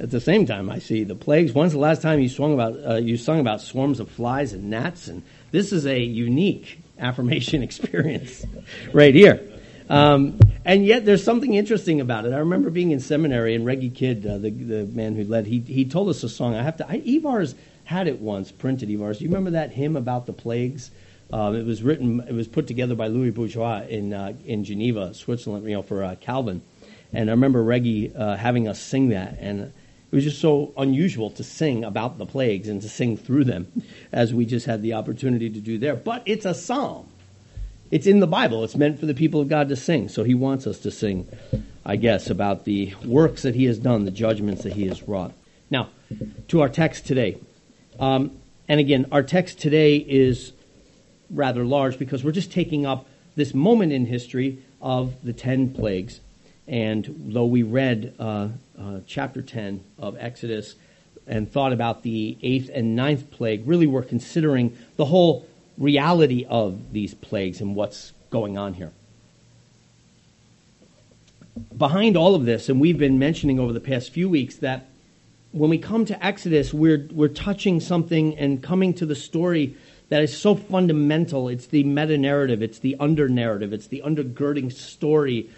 At the same time, I see the plagues. When's the last time you swung about uh, you sung about swarms of flies and gnats? And this is a unique affirmation experience right here. Um, and yet, there's something interesting about it. I remember being in seminary, and Reggie Kidd, uh, the the man who led, he he told us a song. I have to. I, Ivar's had it once printed. Ivar's. Do you remember that hymn about the plagues? Um, it was written. It was put together by Louis Bourgeois in uh, in Geneva, Switzerland. You know, for uh, Calvin. And I remember Reggie uh, having us sing that, and it was just so unusual to sing about the plagues and to sing through them, as we just had the opportunity to do there. But it's a psalm. It's in the Bible. It's meant for the people of God to sing. So he wants us to sing, I guess, about the works that he has done, the judgments that he has wrought. Now, to our text today. Um, and again, our text today is rather large because we're just taking up this moment in history of the ten plagues. And though we read uh, uh, chapter 10 of Exodus and thought about the eighth and ninth plague, really we're considering the whole reality of these plagues and what's going on here. Behind all of this, and we've been mentioning over the past few weeks that when we come to Exodus, we're, we're touching something and coming to the story that is so fundamental. It's the meta narrative, it's the under narrative, it's the undergirding story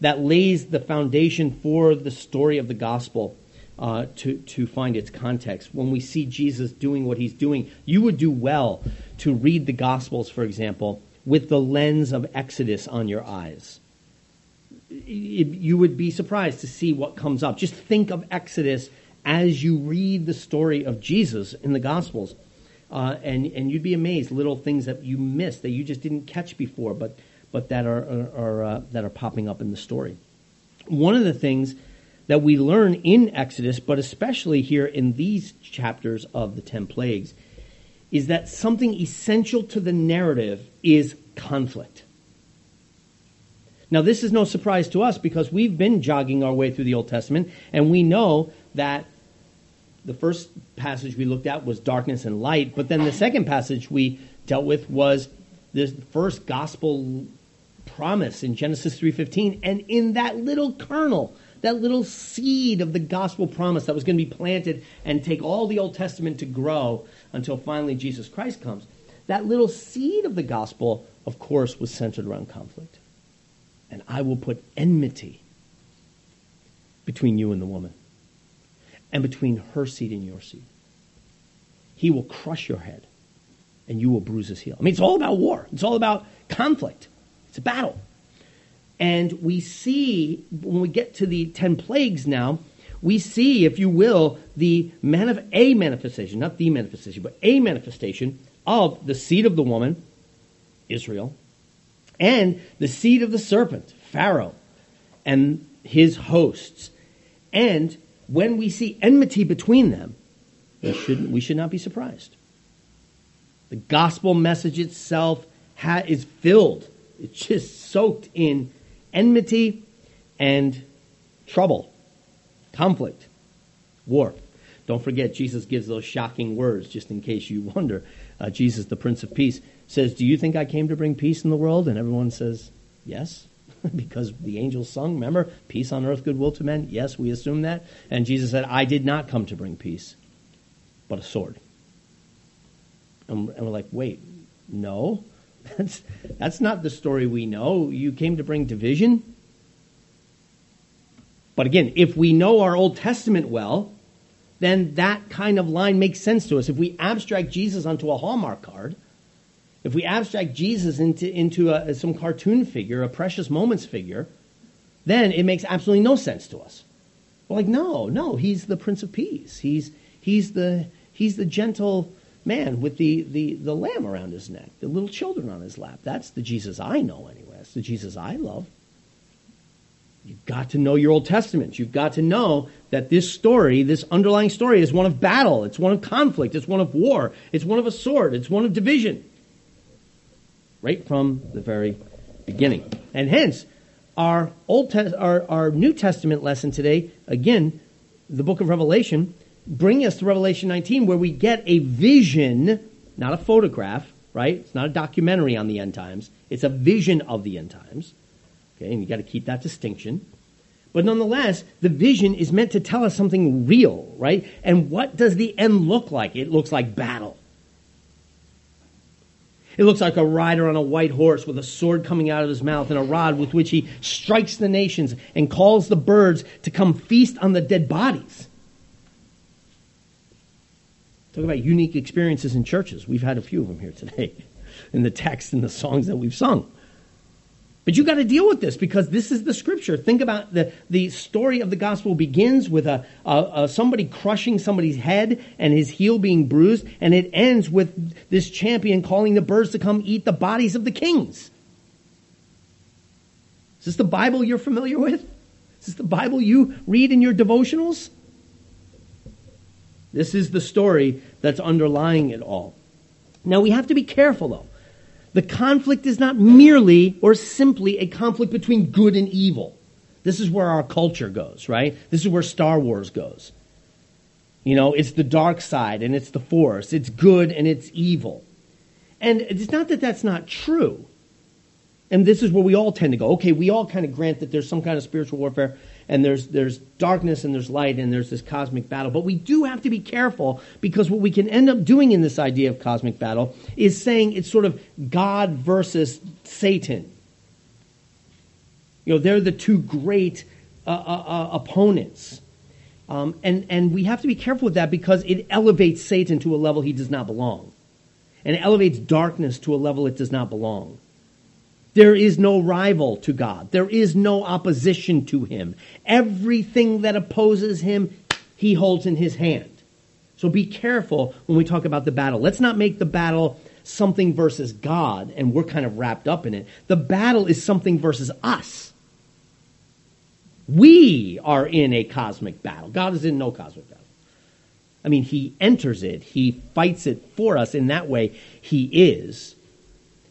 that lays the foundation for the story of the gospel uh, to, to find its context. When we see Jesus doing what he's doing, you would do well to read the Gospels, for example, with the lens of Exodus on your eyes. You would be surprised to see what comes up. Just think of Exodus as you read the story of Jesus in the Gospels. Uh, and, and you'd be amazed, little things that you missed that you just didn't catch before, but, but that are, are, are uh, that are popping up in the story. One of the things that we learn in Exodus, but especially here in these chapters of the ten plagues, is that something essential to the narrative is conflict. Now, this is no surprise to us because we've been jogging our way through the Old Testament, and we know that the first passage we looked at was darkness and light, but then the second passage we dealt with was the first gospel promise in Genesis 3:15, and in that little kernel that little seed of the gospel promise that was going to be planted and take all the Old Testament to grow until finally Jesus Christ comes. That little seed of the gospel, of course, was centered around conflict. And I will put enmity between you and the woman, and between her seed and your seed. He will crush your head, and you will bruise his heel. I mean, it's all about war, it's all about conflict, it's a battle. And we see, when we get to the 10 plagues now, we see, if you will, the manif- a manifestation, not the manifestation, but a manifestation of the seed of the woman, Israel, and the seed of the serpent, Pharaoh, and his hosts. And when we see enmity between them, we should, we should not be surprised. The gospel message itself ha- is filled, it's just soaked in enmity and trouble, conflict, war. Don't forget, Jesus gives those shocking words, just in case you wonder. Uh, Jesus, the Prince of Peace, says, Do you think I came to bring peace in the world? And everyone says, Yes, because the angels sung, remember, peace on earth, goodwill to men. Yes, we assume that. And Jesus said, I did not come to bring peace, but a sword. And, and we're like, Wait, no? That's, that's not the story we know. You came to bring division. But again, if we know our Old Testament well, then that kind of line makes sense to us. If we abstract Jesus onto a Hallmark card, if we abstract Jesus into, into a, some cartoon figure, a precious moments figure, then it makes absolutely no sense to us. We're like, no, no, he's the Prince of Peace. He's, he's, the, he's the gentle man with the, the, the lamb around his neck, the little children on his lap. That's the Jesus I know anyway. That's the Jesus I love. You've got to know your Old Testament. You've got to know that this story, this underlying story, is one of battle. It's one of conflict. It's one of war. It's one of a sword. It's one of division. Right from the very beginning. And hence, our Old Te- our, our New Testament lesson today, again, the book of Revelation, bring us to Revelation 19 where we get a vision, not a photograph, right? It's not a documentary on the end times. It's a vision of the end times. Okay, and you got to keep that distinction. But nonetheless, the vision is meant to tell us something real, right? And what does the end look like? It looks like battle. It looks like a rider on a white horse with a sword coming out of his mouth and a rod with which he strikes the nations and calls the birds to come feast on the dead bodies. Talk about unique experiences in churches. We've had a few of them here today in the text and the songs that we've sung. But you got to deal with this because this is the scripture. Think about the, the story of the gospel begins with a, a, a, somebody crushing somebody's head and his heel being bruised, and it ends with this champion calling the birds to come eat the bodies of the kings. Is this the Bible you're familiar with? Is this the Bible you read in your devotionals? This is the story that's underlying it all. Now we have to be careful though the conflict is not merely or simply a conflict between good and evil. This is where our culture goes, right? This is where Star Wars goes. You know, it's the dark side and it's the force. It's good and it's evil. And it's not that that's not true. And this is where we all tend to go. Okay, we all kind of grant that there's some kind of spiritual warfare and there's there's darkness and there's light and there's this cosmic battle. But we do have to be careful because what we can end up doing in this idea of cosmic battle is saying it's sort of God versus Satan. You know, they're the two great uh, uh, uh, opponents. Um, and, and we have to be careful with that because it elevates Satan to a level he does not belong. And it elevates darkness to a level it does not belong. There is no rival to God. There is no opposition to him. Everything that opposes him, he holds in his hand. So be careful when we talk about the battle. Let's not make the battle something versus God and we're kind of wrapped up in it. The battle is something versus us. We are in a cosmic battle. God is in no cosmic battle. I mean, he enters it, he fights it for us. In that way, he is.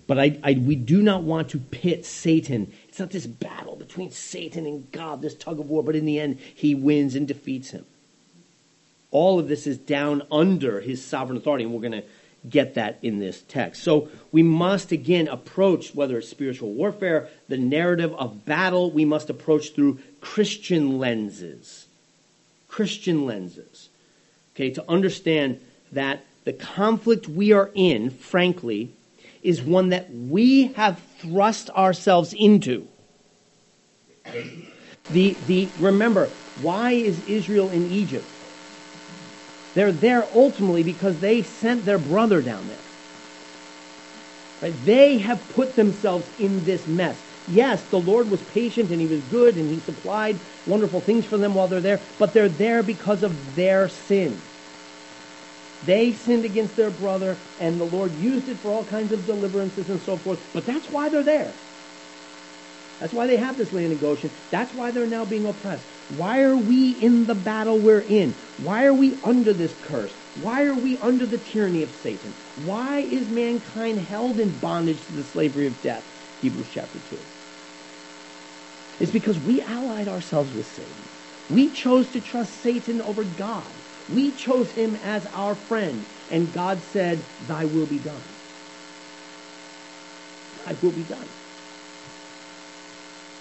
But I, I, we do not want to pit Satan. It's not this battle between Satan and God, this tug of war, but in the end, he wins and defeats him. All of this is down under his sovereign authority, and we're going to get that in this text. So we must again approach, whether it's spiritual warfare, the narrative of battle, we must approach through Christian lenses. Christian lenses. Okay, to understand that the conflict we are in, frankly, is one that we have thrust ourselves into. The, the, remember, why is Israel in Egypt? They're there ultimately because they sent their brother down there. Right? They have put themselves in this mess. Yes, the Lord was patient and he was good and he supplied wonderful things for them while they're there, but they're there because of their sin. They sinned against their brother, and the Lord used it for all kinds of deliverances and so forth. But that's why they're there. That's why they have this land in Goshen. That's why they're now being oppressed. Why are we in the battle we're in? Why are we under this curse? Why are we under the tyranny of Satan? Why is mankind held in bondage to the slavery of death? Hebrews chapter 2. It's because we allied ourselves with Satan. We chose to trust Satan over God. We chose him as our friend, and God said, Thy will be done. Thy will be done.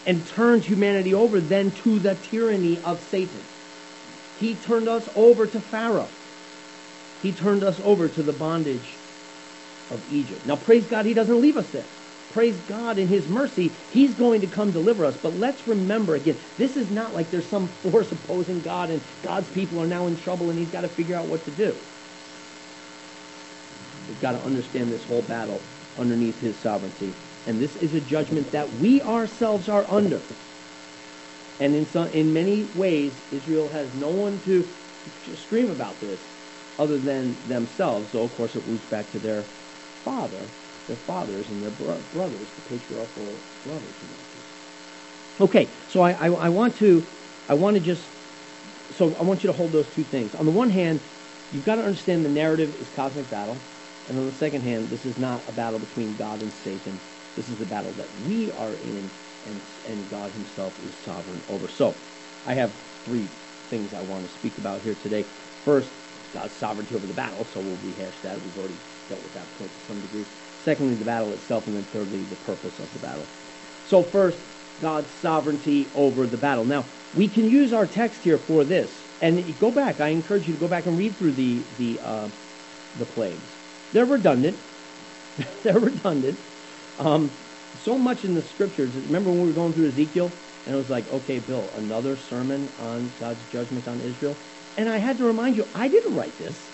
And turned humanity over then to the tyranny of Satan. He turned us over to Pharaoh. He turned us over to the bondage of Egypt. Now, praise God, he doesn't leave us there praise God in His mercy, He's going to come deliver us. But let's remember again, this is not like there's some force opposing God and God's people are now in trouble and He's got to figure out what to do. We've got to understand this whole battle underneath His sovereignty. And this is a judgment that we ourselves are under. And in, some, in many ways, Israel has no one to scream about this other than themselves. So, of course, it roots back to their father their fathers and their bro- brothers, the patriarchal brothers. Okay, so I, I, I want to I want to just so I want you to hold those two things. On the one hand, you've got to understand the narrative is cosmic battle, and on the second hand, this is not a battle between God and Satan. This is a battle that we are in, and and God Himself is sovereign over. So, I have three things I want to speak about here today. First, God's sovereignty over the battle, so we'll rehash that. We've already dealt with that point to some degree. Secondly, the battle itself, and then thirdly, the purpose of the battle. So first, God's sovereignty over the battle. Now, we can use our text here for this. And go back. I encourage you to go back and read through the, the, uh, the plagues. They're redundant. They're redundant. Um, so much in the scriptures. Remember when we were going through Ezekiel? And it was like, okay, Bill, another sermon on God's judgment on Israel. And I had to remind you, I didn't write this.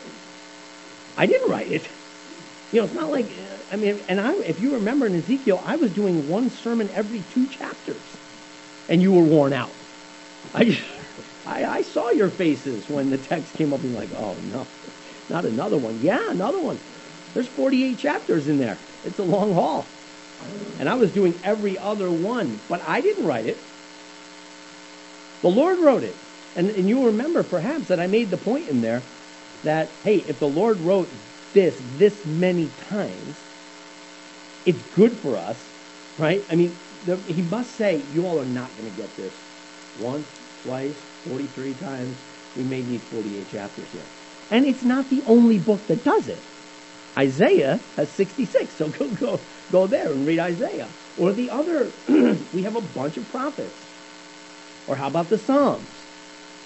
I didn't write it. You know, it's not like, I mean, and I, if you remember in Ezekiel, I was doing one sermon every two chapters, and you were worn out. I, I, I saw your faces when the text came up, and like, oh no, not another one. Yeah, another one. There's 48 chapters in there. It's a long haul. And I was doing every other one, but I didn't write it. The Lord wrote it. And, and you'll remember perhaps that I made the point in there that, hey, if the Lord wrote this this many times, it's good for us, right? I mean, the, he must say, you all are not going to get this once, twice, 43 times. We may need 48 chapters here. And it's not the only book that does it. Isaiah has 66, so go, go, go there and read Isaiah. Or the other, we have a bunch of prophets. Or how about the Psalms?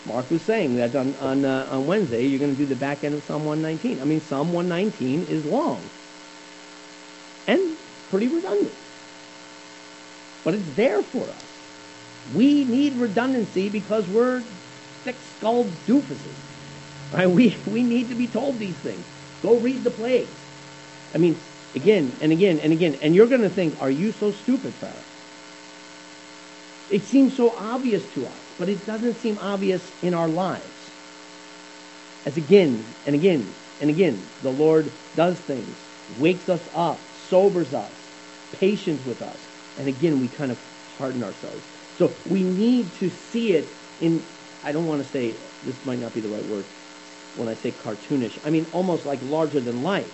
Mark was saying that on on, uh, on Wednesday you're going to do the back end of Psalm 119. I mean, Psalm 119 is long and pretty redundant, but it's there for us. We need redundancy because we're thick-skulled doofuses. Right? We we need to be told these things. Go read the plagues. I mean, again and again and again, and you're going to think, "Are you so stupid, Pharaoh?" It seems so obvious to us but it doesn't seem obvious in our lives. As again and again and again, the Lord does things, wakes us up, sobers us, patient with us, and again, we kind of harden ourselves. So we need to see it in, I don't want to say, this might not be the right word when I say cartoonish. I mean almost like larger than life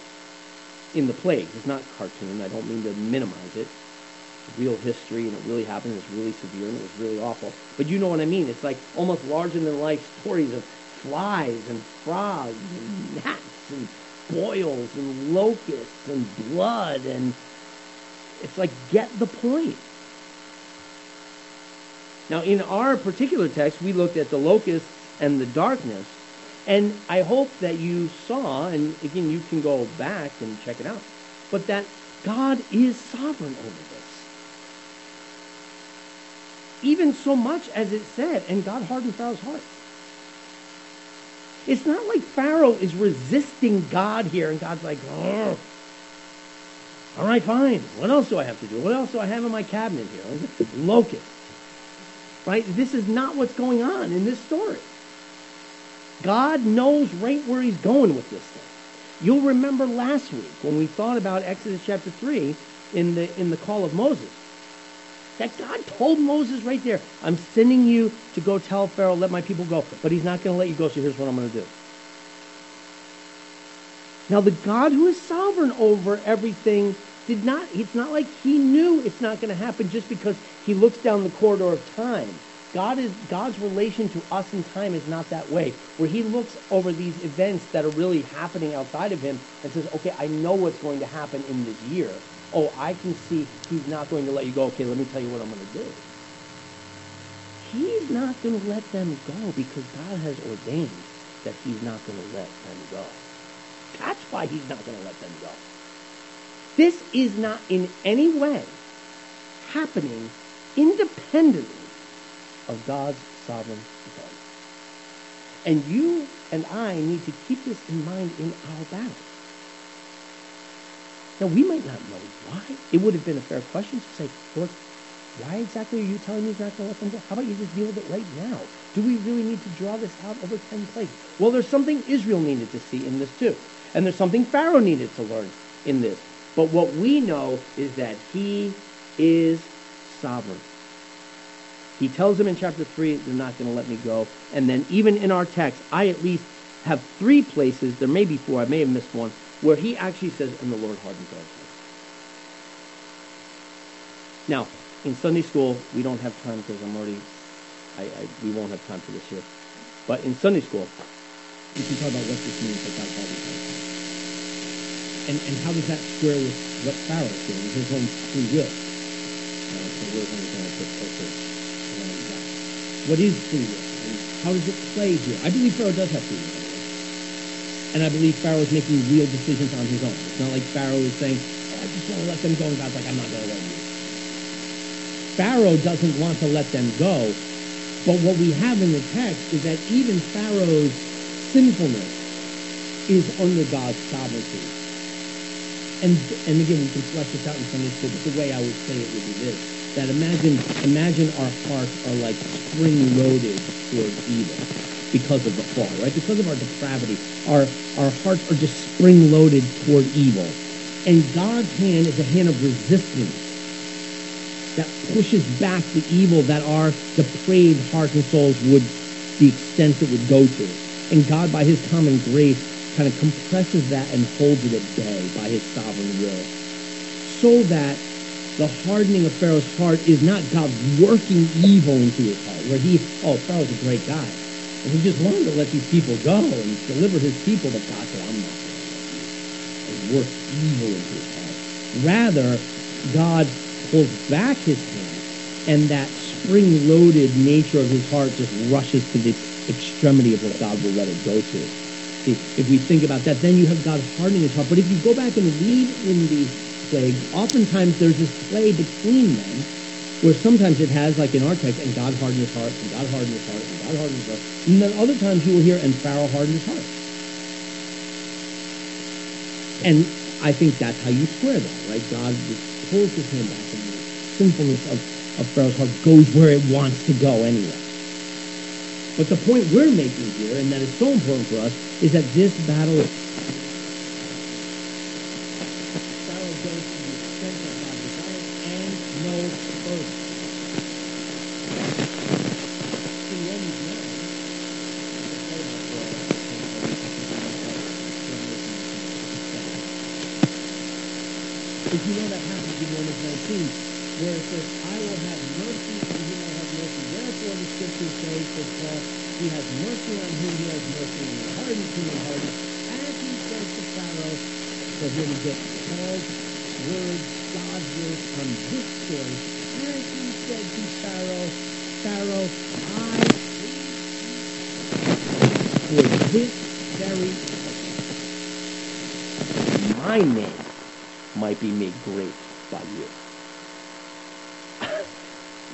in the plagues. It's not cartoon. I don't mean to minimize it real history and it really happened. It was really severe and it was really awful. But you know what I mean. It's like almost larger than life stories of flies and frogs and gnats and boils and locusts and blood and it's like get the point. Now in our particular text we looked at the locusts and the darkness and I hope that you saw and again you can go back and check it out. But that God is sovereign over this even so much as it said, and God hardened Pharaoh's heart. It's not like Pharaoh is resisting God here, and God's like, oh, all right, fine. What else do I have to do? What else do I have in my cabinet here? Locust. Right? This is not what's going on in this story. God knows right where he's going with this thing. You'll remember last week when we thought about Exodus chapter 3 in the, in the call of Moses that God told Moses right there, I'm sending you to go tell Pharaoh, let my people go. But he's not going to let you go, so here's what I'm going to do. Now, the God who is sovereign over everything did not, it's not like he knew it's not going to happen just because he looks down the corridor of time. God is God's relation to us in time is not that way, where He looks over these events that are really happening outside of Him and says, "Okay, I know what's going to happen in this year, oh, I can see he's not going to let you go. Okay, let me tell you what I'm going to do. He's not going to let them go because God has ordained that he's not going to let them go. That's why he's not going to let them go. This is not in any way happening independently of God's sovereign authority. And you and I need to keep this in mind in our battle. Now, we might not know why. It would have been a fair question to say, Lord, why exactly are you telling me you're not going to let them go? How about you just deal with it right now? Do we really need to draw this out over 10 plagues? Well, there's something Israel needed to see in this too. And there's something Pharaoh needed to learn in this. But what we know is that he is sovereign. He tells them in chapter 3, they're not going to let me go. And then even in our text, I at least have three places, there may be four, I may have missed one, where he actually says, and the Lord hardened our hearts. Now, in Sunday school, we don't have time because I'm already, I, I, we won't have time for this here. But in Sunday school, we can talk about what this means that God hardened our hearts. And, and how does that square with what Pharaoh's doing, his own free will? What is free will? How does it play here? I believe Pharaoh does have free will. And I believe Pharaoh is making real decisions on his own. It's not like Pharaoh is saying, oh, I just want to let them go, and God's like, I'm not going to let you. Pharaoh doesn't want to let them go. But what we have in the text is that even Pharaoh's sinfulness is under God's sovereignty. And, and again, we can flesh this out in Sunday school, but the way I would say it would be this. That imagine, imagine our hearts are like spring-loaded towards evil because of the fall, right? Because of our depravity, our, our hearts are just spring-loaded toward evil. And God's hand is a hand of resistance that pushes back the evil that our depraved hearts and souls would, the extent it would go to. And God, by his common grace, kind of compresses that and holds it at bay by his sovereign will. So that the hardening of Pharaoh's heart is not God working evil into his heart, where he, oh, Pharaoh's a great guy. And he just wanted to let these people go and deliver his people, but God said, I'm not going to. And work evil into his heart. Rather, God pulls back his hand, and that spring-loaded nature of his heart just rushes to the extremity of what God will let it go to. See, if we think about that, then you have God hardening his heart. But if you go back and read in the plagues, oftentimes there's this play between them, where sometimes it has, like in our text, and God hardened his heart, and God hardened his heart, God his heart. And then other times you will hear, and Pharaoh hardened his heart. And I think that's how you square that, right? God pulls his hand back, and the sinfulness of, of Pharaoh's heart goes where it wants to go anyway. But the point we're making here, and that is so important for us, is that this battle Pharaoh goes to the extent that God desires and no further. In Romans 9, if you know that passage in Romans 19, where it says, I will have mercy on whom I have mercy. Therefore the scriptures say, says Paul, he has mercy on whom he has mercy, and he hardens whom he hardens. As he says to Pharaoh, so here we get Paul's words, God's words on this story. As he said to Pharaoh, Pharaoh, I for this very my name might be made great by you.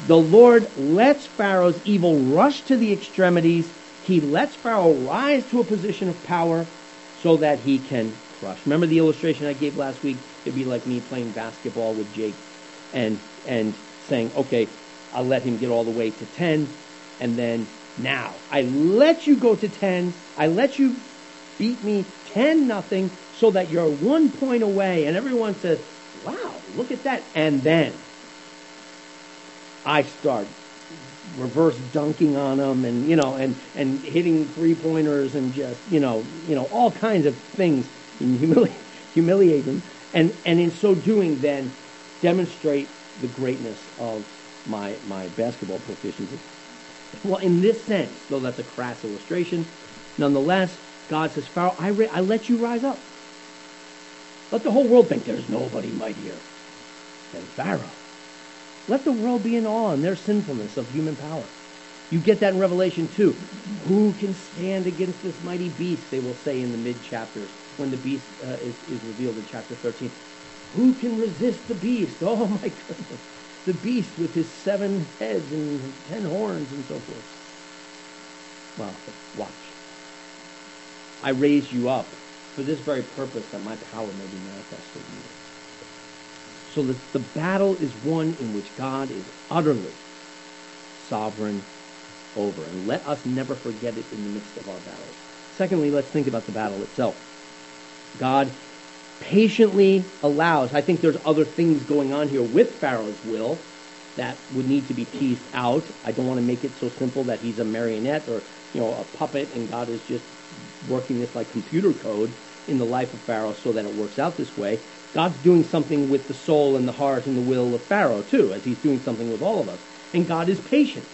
the Lord lets Pharaoh's evil rush to the extremities. He lets Pharaoh rise to a position of power so that he can Remember the illustration I gave last week? It'd be like me playing basketball with Jake and and saying, okay, I'll let him get all the way to 10, and then now I let you go to 10. I let you beat me 10 nothing so that you're one point away, and everyone says, wow, look at that. And then I start reverse dunking on them and you know and and hitting three pointers and just you know you know all kinds of things and humili- humiliate them and and in so doing then demonstrate the greatness of my my basketball proficiency. Well in this sense though that's a crass illustration nonetheless god says pharaoh i, I let you rise up. Let the whole world think there's nobody mightier than pharaoh. Let the world be in awe in their sinfulness of human power. You get that in Revelation 2. Who can stand against this mighty beast, they will say in the mid chapters when the beast uh, is, is revealed in chapter 13. Who can resist the beast? Oh my goodness. The beast with his seven heads and ten horns and so forth. Well, watch. I raised you up for this very purpose that my power may be manifested in you. So that the battle is one in which God is utterly sovereign over. And let us never forget it in the midst of our battles. Secondly, let's think about the battle itself. God patiently allows, I think there's other things going on here with Pharaoh's will that would need to be teased out. I don't want to make it so simple that he's a marionette or, you know, a puppet and God is just working this like computer code in the life of Pharaoh so that it works out this way. God's doing something with the soul and the heart and the will of Pharaoh too, as he's doing something with all of us. And God is patient.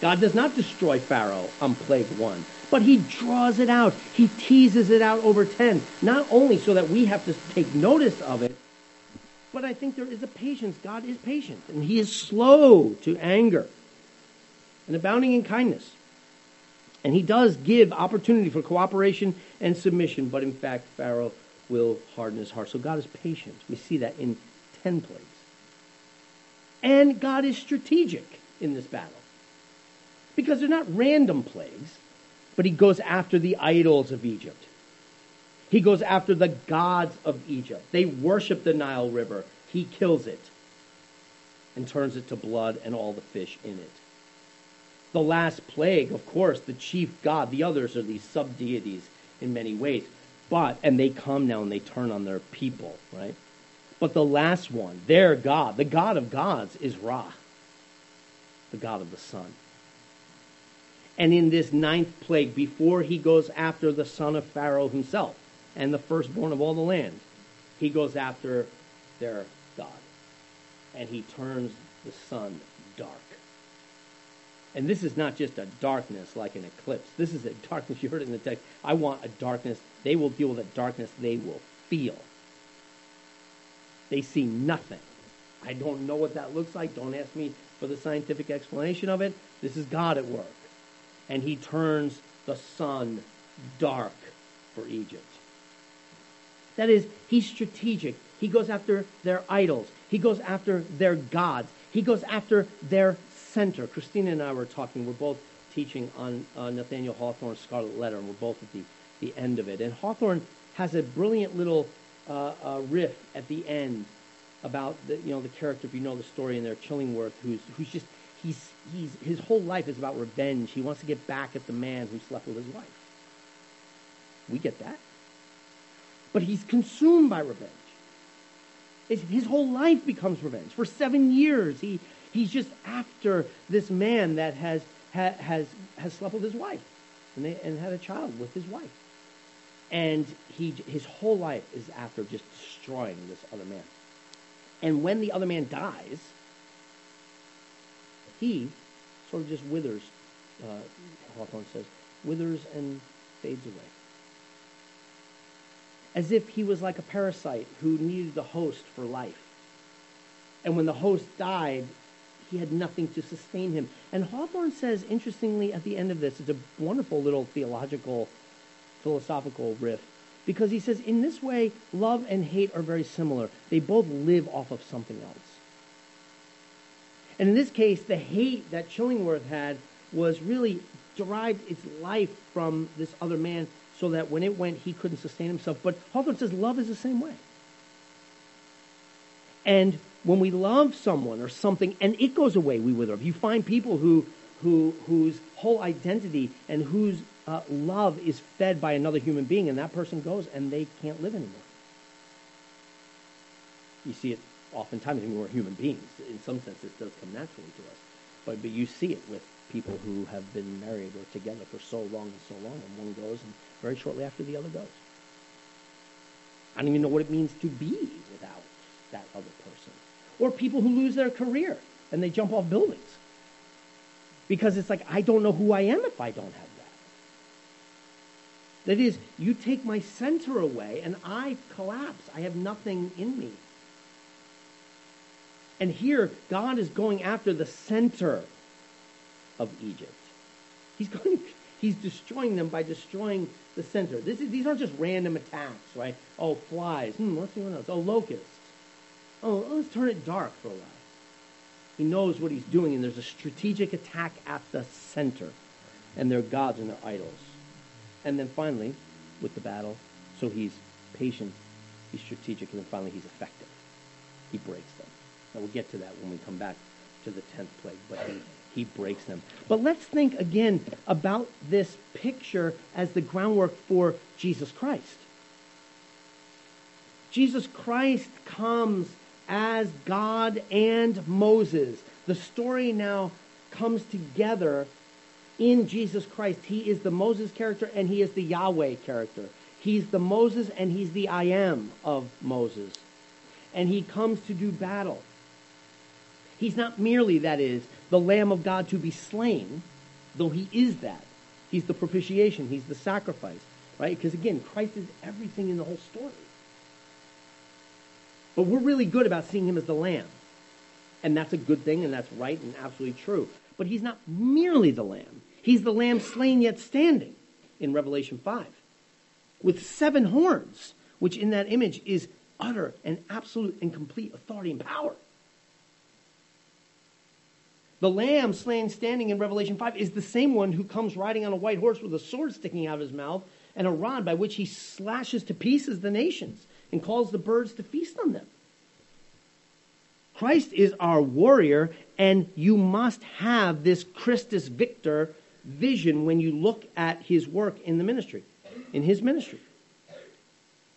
God does not destroy Pharaoh on plague one, but he draws it out. He teases it out over 10, not only so that we have to take notice of it, but I think there is a patience. God is patient, and he is slow to anger. and abounding in kindness. And he does give opportunity for cooperation and submission, but in fact, Pharaoh will harden his heart. So God is patient. We see that in 10 plagues. And God is strategic in this battle. Because they're not random plagues, but he goes after the idols of Egypt. He goes after the gods of Egypt. They worship the Nile River. He kills it and turns it to blood and all the fish in it. The last plague, of course, the chief god, the others are these sub deities in many ways. But, and they come now and they turn on their people, right? But the last one, their God, the God of gods, is Ra, the God of the sun. And in this ninth plague, before he goes after the son of Pharaoh himself and the firstborn of all the land, he goes after their God. And he turns the sun dark. And this is not just a darkness like an eclipse. This is a darkness, you heard it in the text. I want a darkness. They will deal with a darkness they will feel. They see nothing. I don't know what that looks like. Don't ask me for the scientific explanation of it. This is God at work. And he turns the sun dark for Egypt. That is, he's strategic. He goes after their idols. He goes after their gods. He goes after their center. Christina and I were talking. We're both teaching on uh, Nathaniel Hawthorne's Scarlet Letter, and we're both at the, the end of it. And Hawthorne has a brilliant little uh, uh, riff at the end about the you know the character if you know the story in there Chillingworth who's who's just he's he's his whole life is about revenge. He wants to get back at the man who slept with his wife. We get that. But he's consumed by revenge. It's, his whole life becomes revenge. For seven years, he, he's just after this man that has, ha, has, has slept with his wife and, they, and had a child with his wife. And he, his whole life is after just destroying this other man. And when the other man dies, he sort of just withers, uh, Hawthorne says, withers and fades away. As if he was like a parasite who needed the host for life. And when the host died, he had nothing to sustain him. And Hawthorne says, interestingly, at the end of this, it's a wonderful little theological philosophical riff because he says, in this way, love and hate are very similar. They both live off of something else. And in this case, the hate that Chillingworth had was really derived its life from this other man so that when it went, he couldn't sustain himself. But Hawthorne says love is the same way. And when we love someone or something and it goes away, we wither. If you find people who, who, whose whole identity and whose uh, love is fed by another human being, and that person goes and they can't live anymore. You see it oftentimes when we're human beings. In some sense, it does come naturally to us. But, but you see it with people who have been married or together for so long and so long, and one goes, and very shortly after the other goes. I don't even know what it means to be without that other person. Or people who lose their career and they jump off buildings. Because it's like, I don't know who I am if I don't have that. that is, you take my center away and I collapse. I have nothing in me. And here, God is going after the center of Egypt. He's going, he's destroying them by destroying the center. This is, these aren't just random attacks, right? Oh, flies. Hmm, see what else. Oh, locusts. Oh, let's turn it dark for a while. He knows what he's doing, and there's a strategic attack at the center, and their gods and their idols. And then finally, with the battle, so he's patient, he's strategic, and then finally he's effective. He breaks. We'll get to that when we come back to the 10th plague, but he, he breaks them. But let's think again about this picture as the groundwork for Jesus Christ. Jesus Christ comes as God and Moses. The story now comes together in Jesus Christ. He is the Moses character and he is the Yahweh character. He's the Moses and he's the I am of Moses. And he comes to do battle. He's not merely, that is, the Lamb of God to be slain, though he is that. He's the propitiation, he's the sacrifice, right? Because again, Christ is everything in the whole story. But we're really good about seeing him as the Lamb. And that's a good thing, and that's right and absolutely true. But he's not merely the lamb. He's the lamb slain yet standing in Revelation 5 with seven horns, which in that image is utter and absolute and complete authority and power. The lamb slain standing in Revelation 5 is the same one who comes riding on a white horse with a sword sticking out of his mouth and a rod by which he slashes to pieces the nations and calls the birds to feast on them. Christ is our warrior, and you must have this Christus Victor vision when you look at his work in the ministry, in his ministry.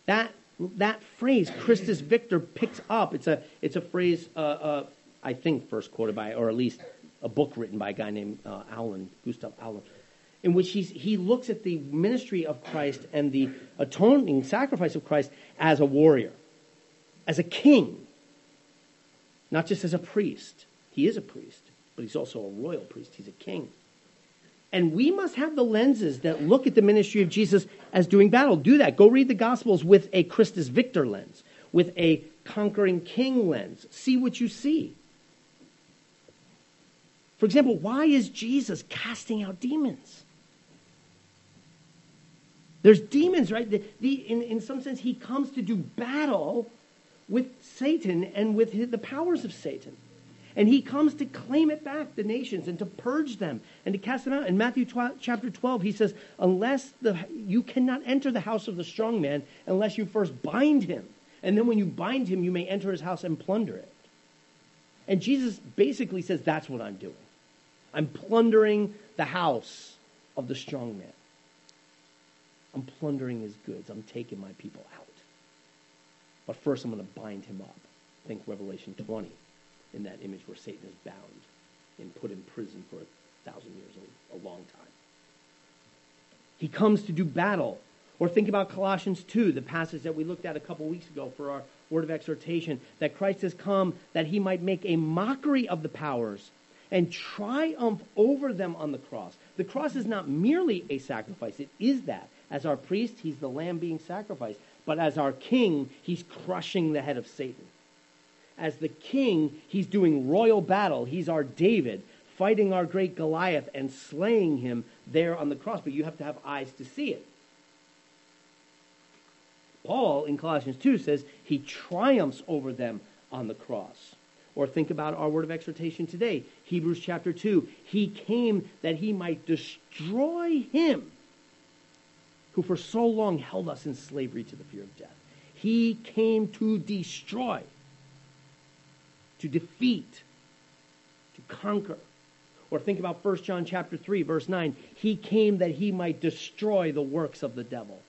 That, that phrase, Christus Victor, picks up. It's a, it's a phrase, uh, uh, I think, first quoted by, or at least a book written by a guy named uh, Aulén, Gustav Aulén, in which he's, he looks at the ministry of Christ and the atoning sacrifice of Christ as a warrior, as a king, not just as a priest. He is a priest, but he's also a royal priest. He's a king. And we must have the lenses that look at the ministry of Jesus as doing battle. Do that. Go read the Gospels with a Christus Victor lens, with a conquering king lens. See what you see. For example, why is Jesus casting out demons? There's demons, right? The, the, in, in some sense, he comes to do battle with Satan and with his, the powers of Satan. And he comes to claim it back, the nations, and to purge them and to cast them out. In Matthew 12, chapter 12, he says, Unless the, you cannot enter the house of the strong man unless you first bind him. And then when you bind him, you may enter his house and plunder it. And Jesus basically says, That's what I'm doing. I'm plundering the house of the strong man. I'm plundering his goods. I'm taking my people out. But first, I'm going to bind him up. Think Revelation 20 in that image where Satan is bound and put in prison for a thousand years, a, long time. He comes to do battle. Or think about Colossians 2, the passage that we looked at a couple weeks ago for our word of exhortation, that Christ has come that he might make a mockery of the powers and triumph over them on the cross. The cross is not merely a sacrifice, it is that. As our priest, he's the lamb being sacrificed. But as our king, he's crushing the head of Satan. As the king, he's doing royal battle. He's our David, fighting our great Goliath and slaying him there on the cross. But you have to have eyes to see it. Paul in Colossians 2 says he triumphs over them on the cross. Or think about our word of exhortation today, Hebrews chapter 2. He came that he might destroy him who for so long held us in slavery to the fear of death. He came to destroy to defeat, to conquer. Or think about 1 John chapter 3 verse 9. He came that he might destroy the works of the devil.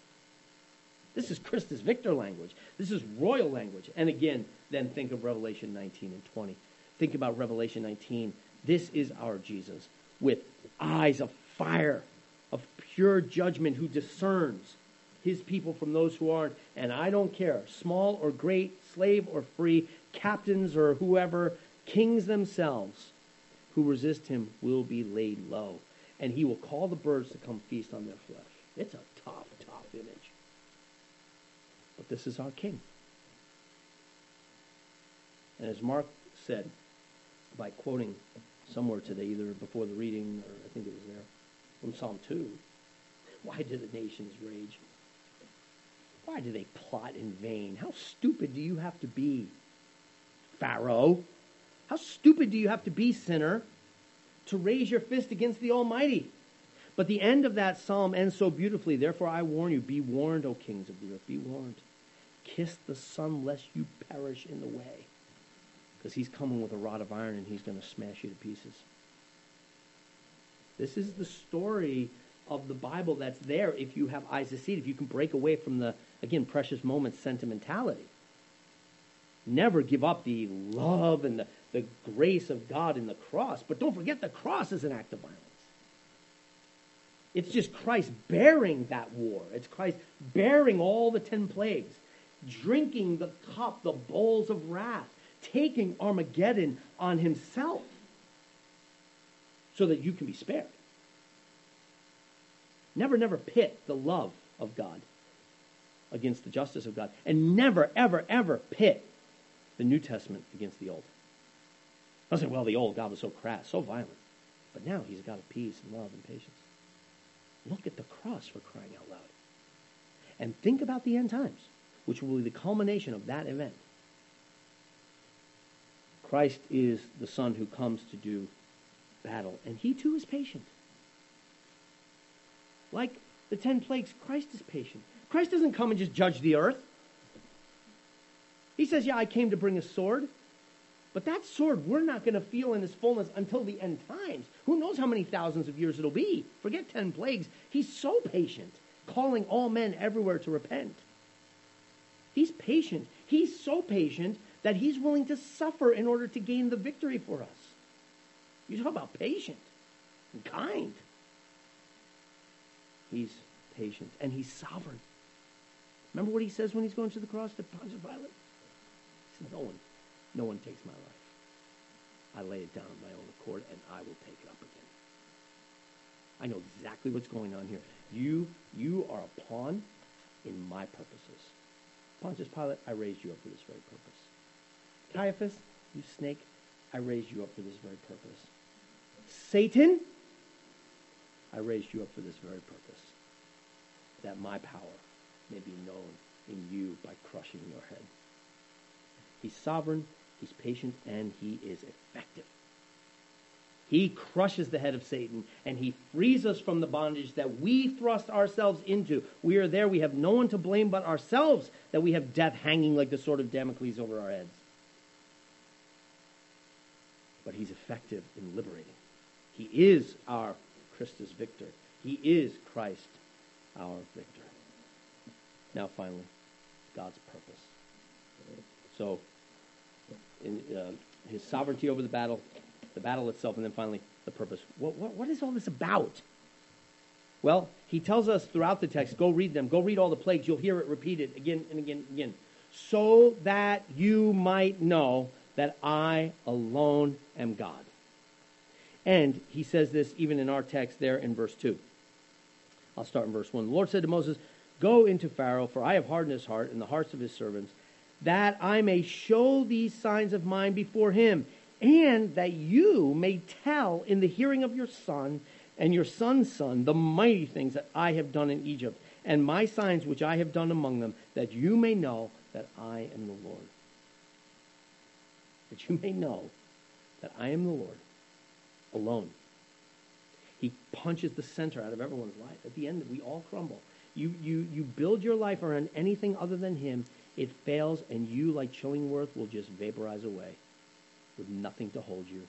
This is Christus Victor language. This is royal language. And again, then think of Revelation 19 and 20. Think about Revelation 19. This is our Jesus with eyes of fire, of pure judgment, who discerns his people from those who aren't. And I don't care, small or great, slave or free, captains or whoever, kings themselves, who resist him will be laid low. And he will call the birds to come feast on their flesh. It's a tough, tough image. But this is our king. And as Mark said, by quoting somewhere today, either before the reading or I think it was there, from Psalm 2, why do the nations rage? Why do they plot in vain? How stupid do you have to be Pharaoh. How stupid do you have to be, sinner, to raise your fist against the Almighty? But the end of that psalm ends so beautifully. Therefore, I warn you, be warned, O kings of the earth, be warned. Kiss the Son, lest you perish in the way. Because he's coming with a rod of iron and he's going to smash you to pieces. This is the story of the Bible that's there if you have eyes to see it, if you can break away from the, again, precious moments sentimentality never give up the love and the, the grace of God in the cross. But don't forget, the cross is an act of violence. It's just Christ bearing that war. It's Christ bearing all the ten plagues, drinking the cup, the bowls of wrath, taking Armageddon on himself so that you can be spared. Never, never pit the love of God against the justice of God. And never, ever, ever pit the New Testament against the Old. I say, well, the Old, God was so crass, so violent. But now he's a peace and love and patience. Look at the cross for crying out loud. And think about the end times, which will be the culmination of that event. Christ is the Son who comes to do battle, and he too is patient. Like the ten plagues, Christ is patient. Christ doesn't come and just judge the earth. He says, Yeah, I came to bring a sword. But that sword we're not going to feel in its fullness until the end times. Who knows how many thousands of years it'll be? Forget ten plagues. He's so patient, calling all men everywhere to repent. He's patient. He's so patient that he's willing to suffer in order to gain the victory for us. You talk about patient and kind. He's patient and he's sovereign. Remember what he says when he's going to the cross to Pontius Pilate? He said, No one no one takes my life. I lay it down on my own accord, and I will take it up again. I know exactly what's going on here. You, you are a pawn in my purposes. Pontius Pilate, I raised you up for this very purpose. Caiaphas, you snake, I raised you up for this very purpose. Satan, I raised you up for this very purpose. That my power may be known in you by crushing your head. He's sovereign, He's patient and he is effective. He crushes the head of Satan and he frees us from the bondage that we thrust ourselves into. We are there. We have no one to blame but ourselves that we have death hanging like the sword of Damocles over our heads. But he's effective in liberating. He is our Christus victor. He is Christ our victor. Now, finally, God's purpose. So, in uh, his sovereignty over the battle, the battle itself, and then finally the purpose. What, what, what is all this about? Well, he tells us throughout the text, go read them, go read all the plagues. You'll hear it repeated again and again and again. So that you might know that I alone am God. And he says this even in our text there in verse 2. I'll start in verse 1. The Lord said to Moses, Go into Pharaoh, for I have hardened his heart and the hearts of his servants that I may show these signs of mine before him, and that you may tell in the hearing of your son and your son's son the mighty things that I have done in Egypt, and my signs which I have done among them, that you may know that I am the Lord. That you may know that I am the Lord alone. He punches the center out of everyone's life. At the end, we all crumble. You, you, you build your life around anything other than Him, it fails, and you, like Chillingworth, will just vaporize away with nothing to hold you.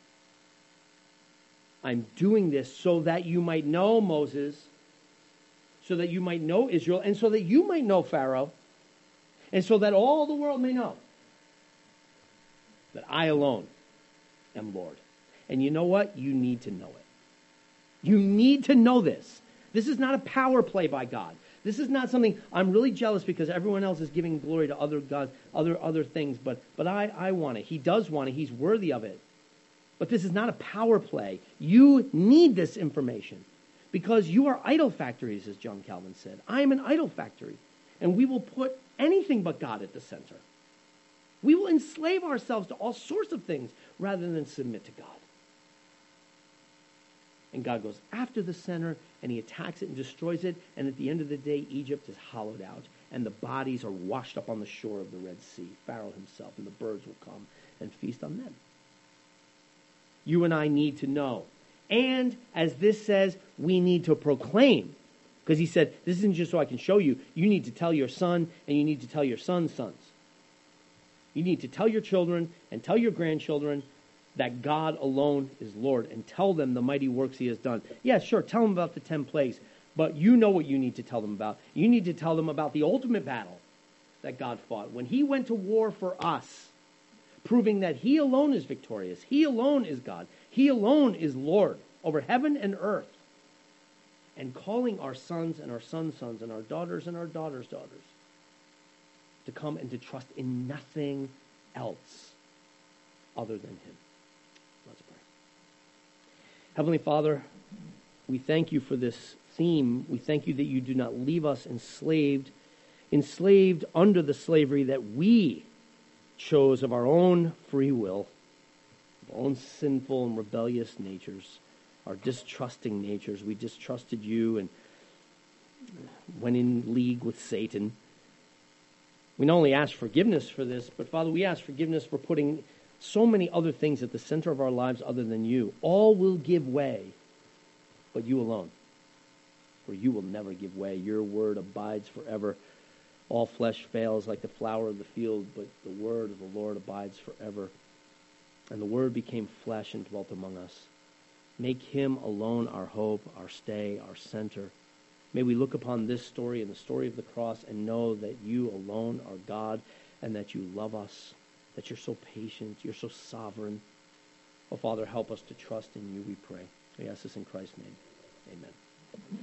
I'm doing this so that you might know Moses, so that you might know Israel, and so that you might know Pharaoh, and so that all the world may know that I alone am Lord. And you know what? You need to know it. You need to know this. This is not a power play by God. This is not something I'm really jealous because everyone else is giving glory to other gods, other other things, but but I, I want it. He does want it. He's worthy of it. But this is not a power play. You need this information because you are idol factories, as John Calvin said. I am an idol factory. And we will put anything but God at the center. We will enslave ourselves to all sorts of things rather than submit to God. And God goes after the center and he attacks it and destroys it. And at the end of the day, Egypt is hollowed out and the bodies are washed up on the shore of the Red Sea. Pharaoh himself and the birds will come and feast on them. You and I need to know. And as this says, we need to proclaim. Because he said, this isn't just so I can show you. You need to tell your son and you need to tell your son's sons. You need to tell your children and tell your grandchildren that God alone is Lord and tell them the mighty works he has done. Yeah, sure, tell them about the 10 plagues, but you know what you need to tell them about. You need to tell them about the ultimate battle that God fought when he went to war for us, proving that he alone is victorious. He alone is God. He alone is Lord over heaven and earth. And calling our sons and our sons' sons and our daughters and our daughters' daughters to come and to trust in nothing else other than him. Let's pray. Heavenly Father, we thank you for this theme. We thank you that you do not leave us enslaved, enslaved under the slavery that we chose of our own free will, our own sinful and rebellious natures. our distrusting natures. We distrusted you and went in league with Satan. We not only ask forgiveness for this, but Father, we ask forgiveness for putting so many other things at the center of our lives other than you. All will give way, but you alone. For you will never give way. Your word abides forever. All flesh fails like the flower of the field, but the word of the Lord abides forever. And the word became flesh and dwelt among us. Make him alone our hope, our stay, our center. May we look upon this story and the story of the cross and know that you alone are God and that you love us, that you're so patient, you're so sovereign. Oh, Father, help us to trust in you, we pray. We ask this in Christ's name. Amen.